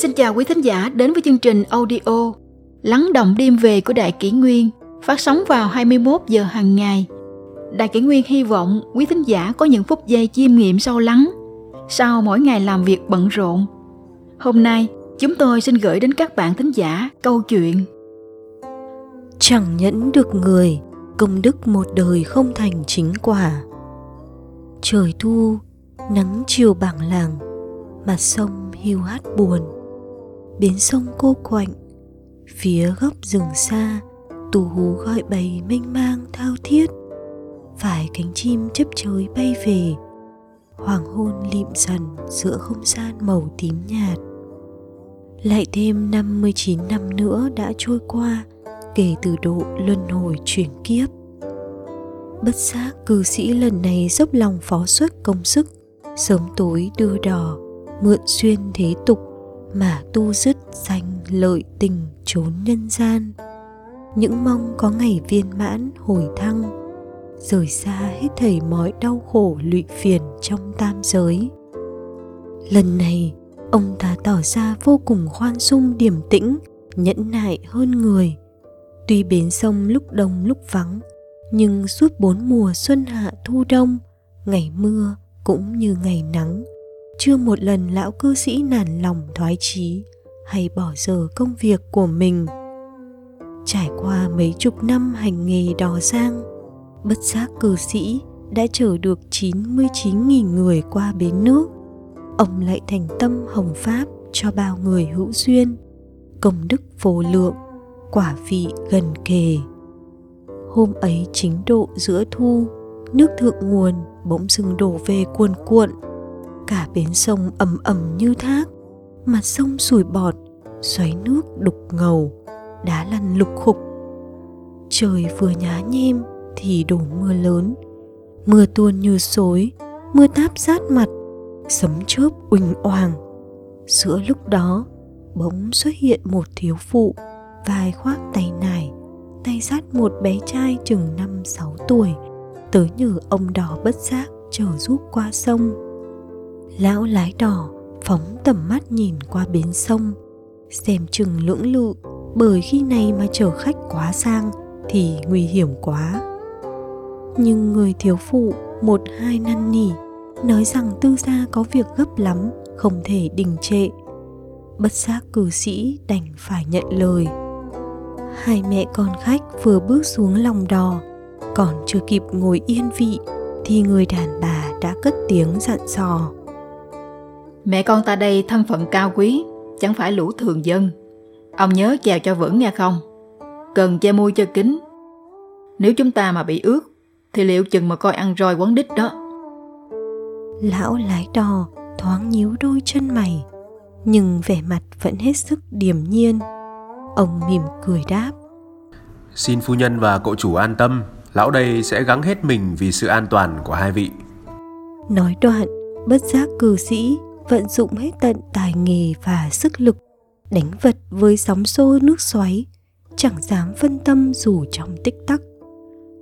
Xin chào quý thính giả đến với chương trình audio Lắng động đêm về của Đại Kỷ Nguyên phát sóng vào 21 giờ hàng ngày. Đại Kỷ Nguyên hy vọng quý thính giả có những phút giây chiêm nghiệm sâu lắng sau mỗi ngày làm việc bận rộn. Hôm nay, chúng tôi xin gửi đến các bạn thính giả câu chuyện Chẳng nhẫn được người, công đức một đời không thành chính quả. Trời thu, nắng chiều bảng làng, mặt sông hiu hắt buồn. Bến sông cô quạnh, phía góc rừng xa, tù hú gọi bầy mênh mang thao thiết. Phải cánh chim chấp chới bay về, hoàng hôn lịm dần giữa không gian màu tím nhạt. Lại thêm 59 năm nữa đã trôi qua kể từ độ luân hồi chuyển kiếp. Bất giác cư sĩ lần này dốc lòng phó xuất công sức, sớm tối đưa đò, mượn xuyên thế tục mà tu dứt danh lợi tình trốn nhân gian. Những mong có ngày viên mãn hồi thăng, rời xa hết thảy mọi đau khổ lụy phiền trong tam giới. Lần này, ông ta tỏ ra vô cùng khoan dung điềm tĩnh, nhẫn nại hơn người. Tuy bến sông lúc đông lúc vắng, nhưng suốt bốn mùa xuân hạ thu đông, ngày mưa cũng như ngày nắng chưa một lần lão cư sĩ nản lòng thoái chí hay bỏ giờ công việc của mình trải qua mấy chục năm hành nghề đò giang bất giác cư sĩ đã chở được 99.000 người qua bến nước. Ông lại thành tâm hồng pháp cho bao người hữu duyên, công đức vô lượng, quả vị gần kề. Hôm ấy chính độ giữa thu, nước thượng nguồn bỗng dưng đổ về cuồn cuộn. Cả bến sông ầm ầm như thác, mặt sông sủi bọt, xoáy nước đục ngầu, đá lăn lục khục. Trời vừa nhá nhem thì đổ mưa lớn mưa tuôn như xối mưa táp sát mặt sấm chớp uỳnh oàng giữa lúc đó bỗng xuất hiện một thiếu phụ vai khoác tay nải tay dắt một bé trai chừng năm sáu tuổi tới nhờ ông đỏ bất giác chở giúp qua sông lão lái đỏ phóng tầm mắt nhìn qua bến sông, xem chừng lưỡng lự, bởi khi này mà chở khách quá sang thì nguy hiểm quá. Nhưng người thiếu phụ, một hai năn nỉ, nói rằng tư gia có việc gấp lắm, không thể đình trệ. Bất giác cử sĩ đành phải nhận lời. Hai mẹ con khách vừa bước xuống lòng đò, còn chưa kịp ngồi yên vị, thì người đàn bà đã cất tiếng dặn dò mẹ con ta đây thân phận cao quý chẳng phải lũ thường dân. Ông nhớ chèo cho vững nghe không? Cần che môi cho kín. Nếu chúng ta mà bị ướt thì liệu chừng mà coi ăn roi quấn đít đó? Lão lái đò thoáng nhíu đôi chân mày nhưng vẻ mặt vẫn hết sức điềm nhiên. Ông mỉm cười đáp. Xin phu nhân và cậu chủ an tâm lão đây sẽ gắng hết mình vì sự an toàn của hai vị. Nói đoạn bất giác cư sĩ vận dụng hết tận tài nghề và sức lực đánh vật với sóng xô nước xoáy, chẳng dám phân tâm dù trong tích tắc.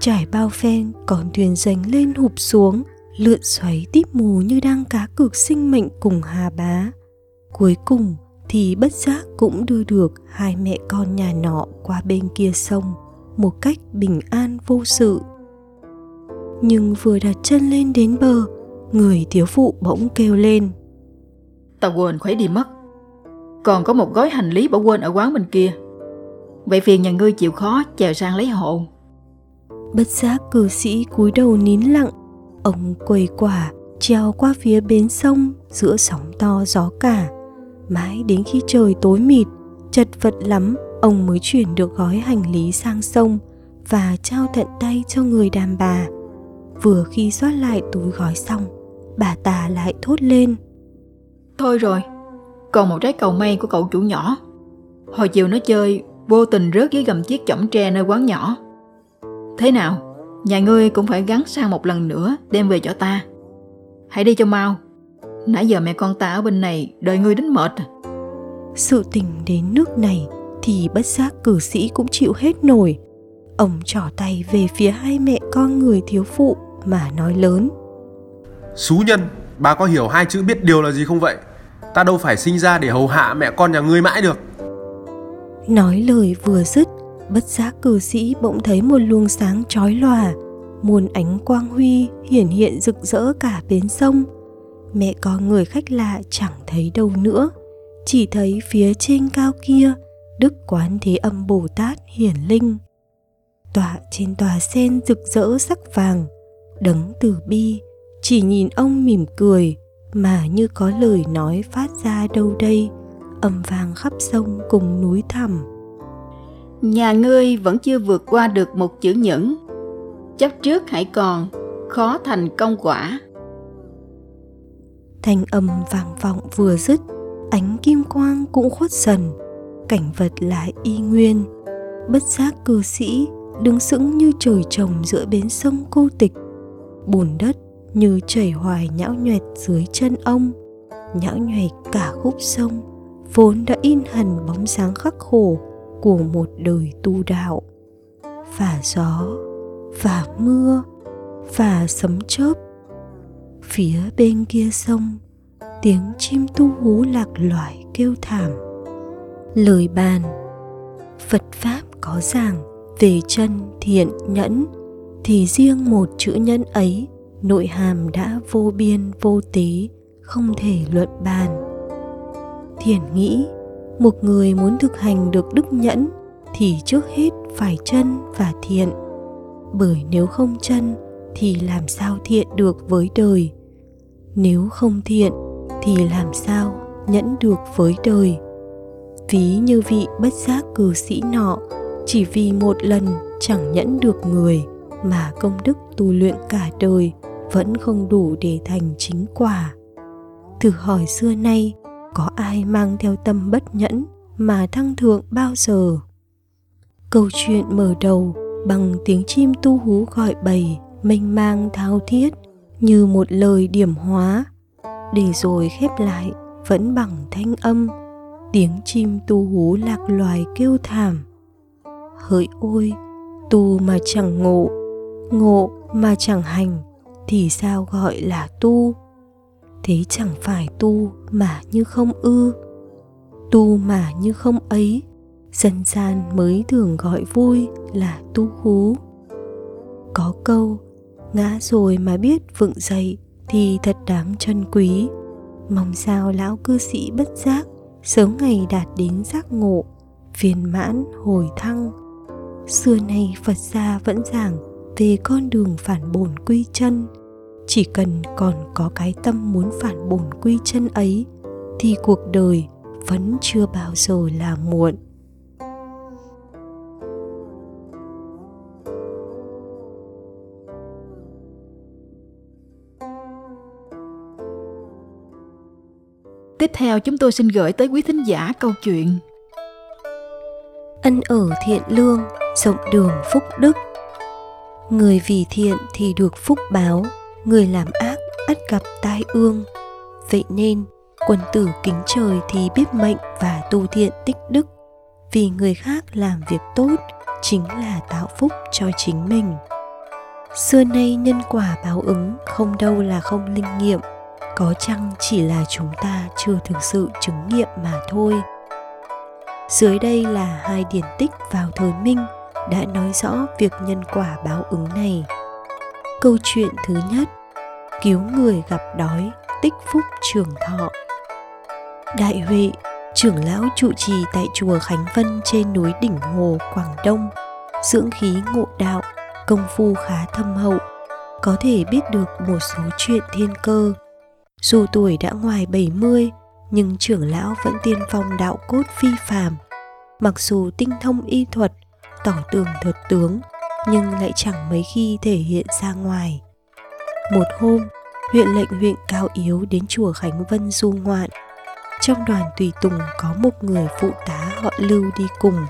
Trải bao phen còn thuyền dành lên hụp xuống, lượn xoáy tít mù như đang cá cược sinh mệnh cùng hà bá. Cuối cùng thì bất giác cũng đưa được hai mẹ con nhà nọ qua bên kia sông một cách bình an vô sự. Nhưng vừa đặt chân lên đến bờ, người thiếu phụ bỗng kêu lên tao quên khuấy đi mất. Còn có một gói hành lý bỏ quên ở quán bên kia. Vậy phiền nhà ngươi chịu khó chèo sang lấy hộ bất giác cử sĩ cúi đầu nín lặng. Ông quầy quả trèo qua phía bến sông giữa sóng to gió cả. Mãi đến khi trời tối mịt, chật vật lắm, ông mới chuyển được gói hành lý sang sông và trao tận tay cho người đàn bà. Vừa khi xoát lại túi gói xong, bà ta lại thốt lên thôi rồi còn một trái cầu may của cậu chủ nhỏ hồi chiều nó chơi vô tình rớt dưới gầm chiếc chõng tre nơi quán nhỏ Thế nào, nhà ngươi cũng phải gắn sang một lần nữa đem về cho ta. Hãy đi cho mau. Nãy giờ mẹ con ta ở bên này đợi ngươi đến mệt. Sự tình đến nước này thì bất giác cử sĩ cũng chịu hết nổi. Ông trỏ tay về phía hai mẹ con người thiếu phụ mà nói lớn. Xú nhân, bà có hiểu hai chữ biết điều là gì không vậy? Ta đâu phải sinh ra để hầu hạ mẹ con nhà ngươi mãi được. Nói lời vừa dứt, Bất giác cử sĩ bỗng thấy một luồng sáng chói lòa, Muôn ánh quang huy hiển hiện rực rỡ cả bến sông. Mẹ con người khách lạ chẳng thấy đâu nữa, Chỉ thấy phía trên cao kia, Đức Quán Thế Âm Bồ Tát hiển linh. Tọa trên tòa sen rực rỡ sắc vàng, Đấng từ bi chỉ nhìn ông mỉm cười Mà như có lời nói phát ra đâu đây Âm vang khắp sông cùng núi thẳm. Nhà ngươi vẫn chưa vượt qua được một chữ nhẫn. Chấp trước hãy còn Khó thành công quả. Thanh âm vang vọng vừa dứt Ánh kim quang cũng khuất dần Cảnh vật lại y nguyên. Bất giác cư sĩ đứng sững như trời trồng giữa bến sông cô tịch. Bùn đất như chảy hoài nhão nhoẹt dưới chân ông, nhão nhoẹt cả khúc sông, vốn đã in hẳn bóng dáng khắc khổ của một đời tu đạo. Và gió và mưa và sấm chớp, phía bên kia sông, tiếng chim tu hú lạc loài kêu thảm. Lời bàn, phật pháp có giảng về chân thiện nhẫn, thì riêng một chữ nhẫn ấy nội hàm đã vô biên, vô tế không thể luận bàn. Thiền nghĩ, một người muốn thực hành được đức nhẫn thì trước hết phải chân và thiện. Bởi nếu không chân thì làm sao thiện được với đời? Nếu không thiện thì làm sao nhẫn được với đời? Ví như vị bất giác cử sĩ nọ, chỉ vì một lần chẳng nhẫn được người mà công đức tu luyện cả đời vẫn không đủ để thành chính quả. Thử hỏi xưa nay, có ai mang theo tâm bất nhẫn mà thăng thượng bao giờ? Câu chuyện mở đầu bằng tiếng chim tu hú gọi bầy, mênh mang thao thiết như một lời điểm hóa. Để rồi khép lại, vẫn bằng thanh âm, tiếng chim tu hú lạc loài kêu thảm. Hỡi ôi tu mà chẳng ngộ ngộ mà chẳng hành thì sao gọi là tu? Thế chẳng phải tu mà như không ư? Tu mà như không ấy, dân gian mới thường gọi vui là tu hú. Có câu, ngã rồi mà biết vựng dậy thì thật đáng trân quý. Mong sao lão cư sĩ bất giác, sớm ngày đạt đến giác ngộ, viên mãn hồi thăng. Xưa nay phật gia vẫn giảng về con đường phản bổn quy chân chỉ cần còn có cái tâm muốn phản bổn quy chân ấy thì cuộc đời vẫn chưa bao giờ là muộn. Tiếp theo chúng tôi xin gửi tới quý thính giả câu chuyện. Ân ở thiện lương rộng đường phúc đức. Người vì thiện thì được phúc báo người làm ác ắt gặp tai ương. Vậy nên quân tử kính trời thì biết mệnh và tu thiện tích đức. Vì người khác làm việc tốt, chính là tạo phúc cho chính mình. Xưa nay nhân quả báo ứng không đâu là không linh nghiệm. Có chăng chỉ là chúng ta chưa thực sự chứng nghiệm mà thôi? Dưới đây là hai điển tích vào thời minh đã nói rõ việc nhân quả báo ứng này câu chuyện thứ nhất, cứu người gặp đói, tích phúc trường thọ. Đại huệ, trưởng lão trụ trì tại chùa khánh vân trên núi đỉnh hồ, quảng đông, dưỡng khí ngộ đạo, công phu khá thâm hậu, có thể biết được một số chuyện thiên cơ. Dù tuổi đã ngoài 70 nhưng trưởng lão vẫn tiên phong đạo cốt phi phàm. Mặc dù tinh thông y thuật, tỏ tường thuật tướng nhưng lại chẳng mấy khi thể hiện ra ngoài. Một hôm, huyện lệnh huyện cao yếu đến chùa khánh vân du ngoạn. Trong đoàn tùy tùng có một người phụ tá họ lưu đi cùng.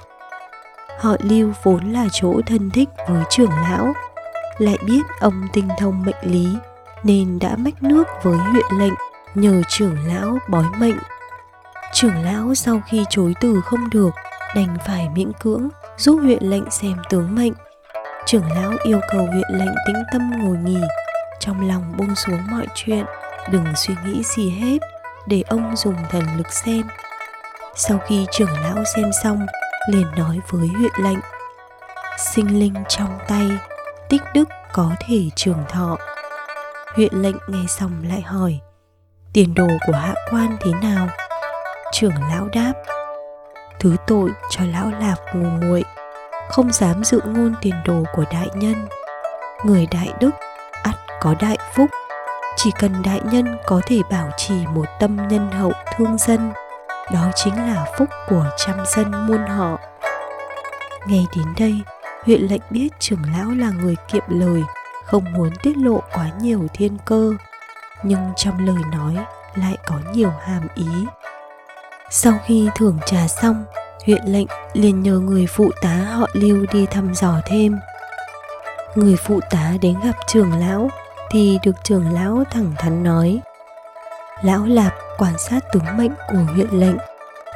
Họ lưu vốn là chỗ thân thích với trưởng lão, lại biết ông tinh thông mệnh lý, nên đã mách nước với huyện lệnh nhờ trưởng lão bói mệnh. Trưởng lão sau khi chối từ không được, đành phải miễn cưỡng giúp huyện lệnh xem tướng mệnh trưởng lão yêu cầu huyện lệnh tĩnh tâm ngồi nghỉ. Trong lòng buông xuống mọi chuyện đừng suy nghĩ gì hết để ông dùng thần lực xem. Sau khi trưởng lão xem xong, liền nói với huyện lệnh. Sinh linh trong tay tích đức có thể trường thọ. Huyện lệnh nghe xong lại hỏi tiền đồ của hạ quan thế nào? Trưởng lão đáp thứ tội cho lão lạp ngu muội không dám dự ngôn tiền đồ của đại nhân. Người đại đức, ắt có đại phúc. Chỉ cần đại nhân có thể bảo trì một tâm nhân hậu thương dân, đó chính là phúc của trăm dân muôn họ. Nghe đến đây, huyện lệnh biết trưởng lão là người kiệm lời, không muốn tiết lộ quá nhiều thiên cơ. Nhưng trong lời nói lại có nhiều hàm ý. Sau khi thưởng trà xong huyện lệnh liền nhờ người phụ tá họ lưu đi thăm dò thêm. Người phụ tá đến gặp trưởng lão thì được trưởng lão thẳng thắn nói. Lão lạp quan sát tướng mệnh của huyện lệnh,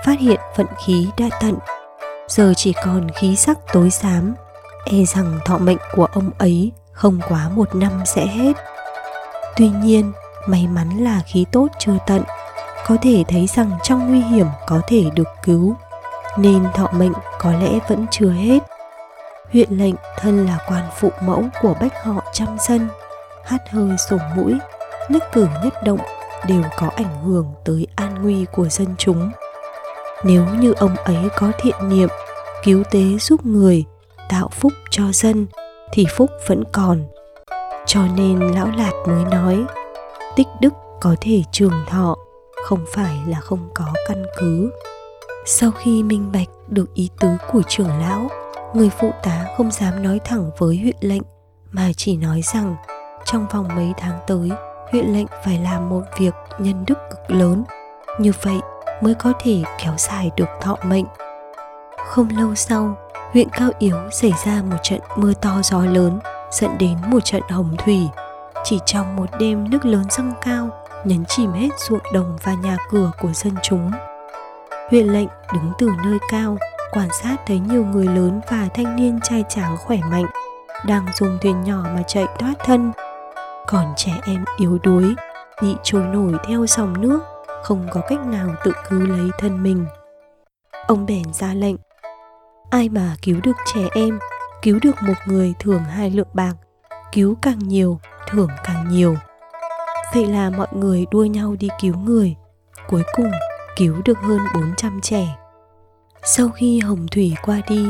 phát hiện vận khí đã tận. Giờ chỉ còn khí sắc tối xám e rằng thọ mệnh của ông ấy không quá một năm sẽ hết. Tuy nhiên, may mắn là khí tốt chưa tận, có thể thấy rằng trong nguy hiểm có thể được cứu nên thọ mệnh có lẽ vẫn chưa hết. Huyện lệnh thân là quan phụ mẫu của bách họ trăm dân, hát hơi sổ mũi nhất cử nhất động đều có ảnh hưởng tới an nguy của dân chúng. Nếu như ông ấy có thiện niệm, cứu tế giúp người, tạo phúc cho dân, thì phúc vẫn còn. Cho nên lão lạt mới nói, tích đức có thể trường thọ, không phải là không có căn cứ sau khi minh bạch được ý tứ của trưởng lão người phụ tá không dám nói thẳng với huyện lệnh mà chỉ nói rằng trong vòng mấy tháng tới huyện lệnh phải làm một việc nhân đức cực lớn như vậy mới có thể kéo dài được thọ mệnh không lâu sau huyện Cao Yếu xảy ra một trận mưa to gió lớn dẫn đến một trận hồng thủy. Chỉ trong một đêm nước lớn dâng cao, nhấn chìm hết ruộng đồng và nhà cửa của dân chúng. Huyện lệnh đứng từ nơi cao, quan sát thấy nhiều người lớn và thanh niên trai tráng khỏe mạnh, đang dùng thuyền nhỏ mà chạy thoát thân. Còn trẻ em yếu đuối, bị trôi nổi theo dòng nước, không có cách nào tự cứu lấy thân mình. Ông bèn ra lệnh ai mà cứu được trẻ em cứu được một người thưởng hai lượng bạc cứu càng nhiều thưởng càng nhiều vậy là mọi người đua nhau đi cứu người cuối cùng cứu được hơn 400 trẻ sau khi hồng thủy qua đi,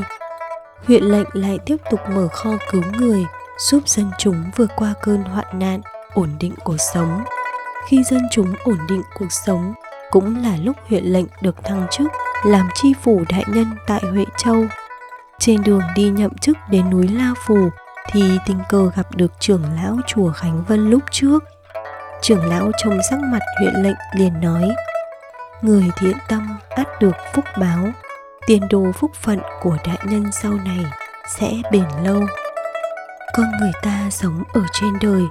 huyện lệnh lại tiếp tục mở kho cứu người, giúp dân chúng vượt qua cơn hoạn nạn, ổn định cuộc sống khi dân chúng ổn định cuộc sống, cũng là lúc huyện lệnh được thăng chức làm chi phủ đại nhân tại Huệ Châu. Trên đường đi nhậm chức đến núi La Phù thì tình cờ gặp được trưởng lão chùa Khánh Vân lúc trước. Trưởng lão trông sắc mặt huyện lệnh liền nói Người thiện tâm ắt được phúc báo, tiền đồ phúc phận của đại nhân sau này sẽ bền lâu. Con người ta sống ở trên đời,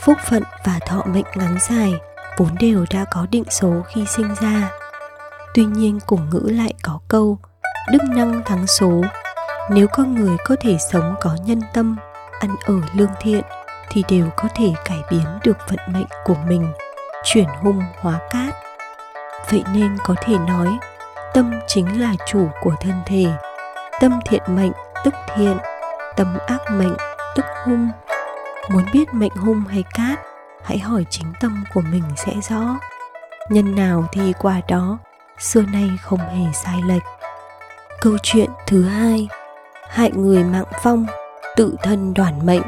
phúc phận và thọ mệnh ngắn dài vốn đều đã có định số khi sinh ra. Tuy nhiên cổ ngữ lại có câu đức năng thắng số. Nếu con người có thể sống có nhân tâm ăn ở lương thiện thì đều có thể cải biến được vận mệnh của mình chuyển hung hóa cát vậy nên có thể nói, tâm chính là chủ của thân thể. Tâm thiện mệnh tức thiện. Tâm ác mệnh tức hung. Muốn biết mệnh hung hay cát, hãy hỏi chính tâm của mình sẽ rõ. Nhân nào thì quả đó, xưa nay không hề sai lệch. Câu chuyện thứ hai, hại người mạng phong tự thân đoản mệnh.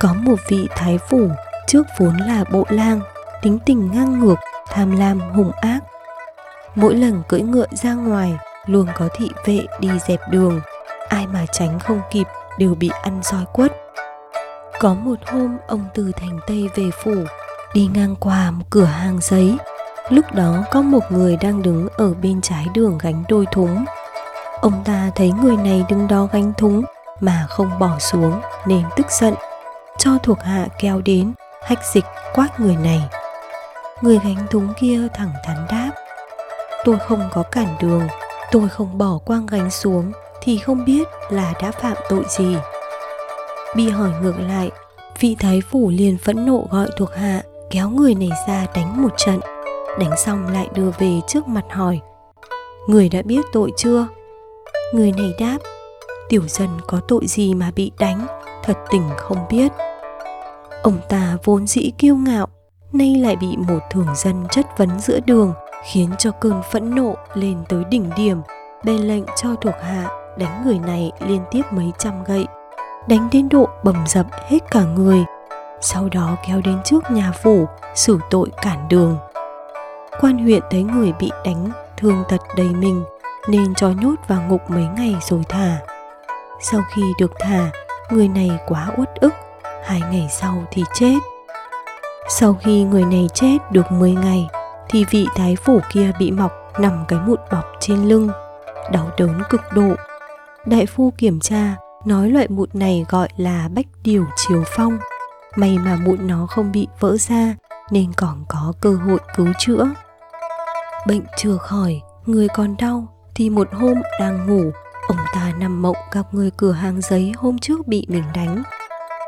Có một vị thái phủ trước vốn là bộ lang, tính tình ngang ngược tham lam, hung ác. Mỗi lần cưỡi ngựa ra ngoài luôn có thị vệ đi dẹp đường, ai mà tránh không kịp đều bị ăn roi quất. Có một hôm, ông từ thành tây về phủ, đi ngang qua một cửa hàng giấy. Lúc đó có một người đang đứng ở bên trái đường gánh đôi thúng. Ông ta thấy người này đứng đó gánh thúng mà không bỏ xuống, nên tức giận, cho thuộc hạ kéo đến, hách dịch quát người này người gánh thúng kia thẳng thắn đáp, tôi không có cản đường, tôi không bỏ quang gánh xuống thì không biết là đã phạm tội gì. Bị hỏi ngược lại, vị thái phủ liền phẫn nộ gọi thuộc hạ, kéo người này ra đánh một trận. Đánh xong lại đưa về trước mặt hỏi, người đã biết tội chưa? Người này đáp, tiểu dân có tội gì mà bị đánh, thật tình không biết. Ông ta vốn dĩ kiêu ngạo nay lại bị một thường dân chất vấn giữa đường, khiến cho cơn phẫn nộ lên tới đỉnh điểm. Bèn lệnh cho thuộc hạ đánh người này liên tiếp mấy trăm gậy, đánh đến độ bầm dập hết cả người, sau đó kéo đến trước nhà phủ, xử tội cản đường. Quan huyện thấy người bị đánh thương tật đầy mình, nên cho nhốt vào ngục mấy ngày rồi thả. Sau khi được thả, người này quá uất ức, hai ngày sau thì chết sau khi người này chết được 10 ngày, thì vị thái phủ kia bị mọc nằm cái mụn bọc trên lưng, đau đớn cực độ. Đại phu kiểm tra, nói loại mụn này gọi là bách điều chiếu phong. May mà mụn nó không bị vỡ ra, nên còn có cơ hội cứu chữa. Bệnh chưa khỏi, người còn đau, thì một hôm đang ngủ, ông ta nằm mộng gặp người cửa hàng giấy hôm trước bị mình đánh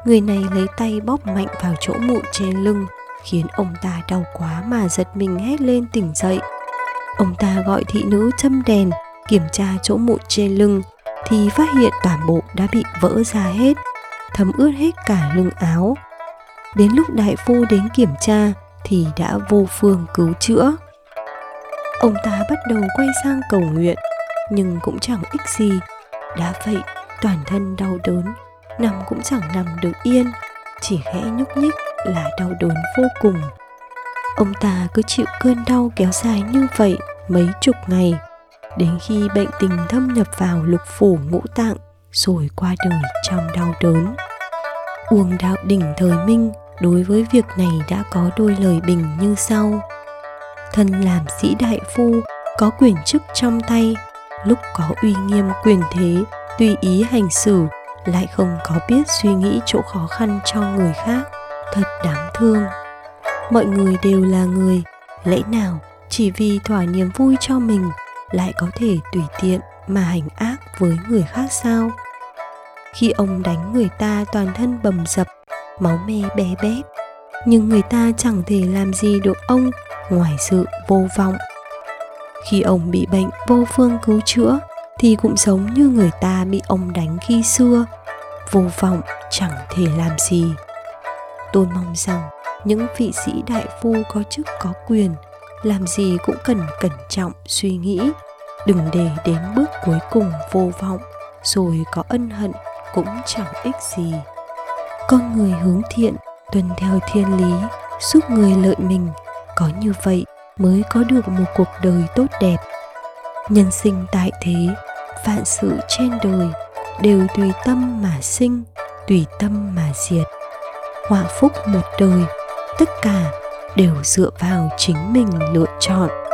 người này lấy tay bóp mạnh vào chỗ mụn trên lưng, khiến ông ta đau quá mà giật mình hét lên tỉnh dậy. Ông ta gọi thị nữ châm đèn, kiểm tra chỗ mụn trên lưng, thì phát hiện toàn bộ đã bị vỡ ra hết, thấm ướt hết cả lưng áo. Đến lúc đại phu đến kiểm tra, thì đã vô phương cứu chữa. Ông ta bắt đầu quay sang cầu nguyện, nhưng cũng chẳng ích gì, đã vậy toàn thân đau đớn nằm cũng chẳng nằm được yên, chỉ khẽ nhúc nhích là đau đớn vô cùng. Ông ta cứ chịu cơn đau kéo dài như vậy mấy chục ngày, đến khi bệnh tình thâm nhập vào lục phủ ngũ tạng, rồi qua đời trong đau đớn. Uông đạo đỉnh thời minh đối với việc này đã có đôi lời bình như sau. Thân làm sĩ đại phu, có quyền chức trong tay, lúc có uy nghiêm quyền thế, tùy ý hành xử lại không có biết suy nghĩ chỗ khó khăn cho người khác. Thật đáng thương. Mọi người đều là người. Lẽ nào chỉ vì thỏa niềm vui cho mình lại có thể tùy tiện mà hành ác với người khác sao? Khi ông đánh người ta, toàn thân bầm dập, máu me bé bét. Nhưng người ta chẳng thể làm gì được ông ngoài sự vô vọng. Khi ông bị bệnh, vô phương cứu chữa thì cũng giống như người ta bị ông đánh khi xưa, vô vọng, chẳng thể làm gì. Tôi mong rằng những vị sĩ đại phu có chức có quyền, làm gì cũng cần cẩn trọng suy nghĩ, đừng để đến bước cuối cùng vô vọng, rồi có ân hận cũng chẳng ích gì. Con người hướng thiện, tuân theo thiên lý, giúp người lợi mình, có như vậy mới có được một cuộc đời tốt đẹp. Nhân sinh tại thế vạn sự trên đời đều tùy tâm mà sinh, tùy tâm mà diệt. Họa phúc một đời, tất cả đều dựa vào chính mình lựa chọn.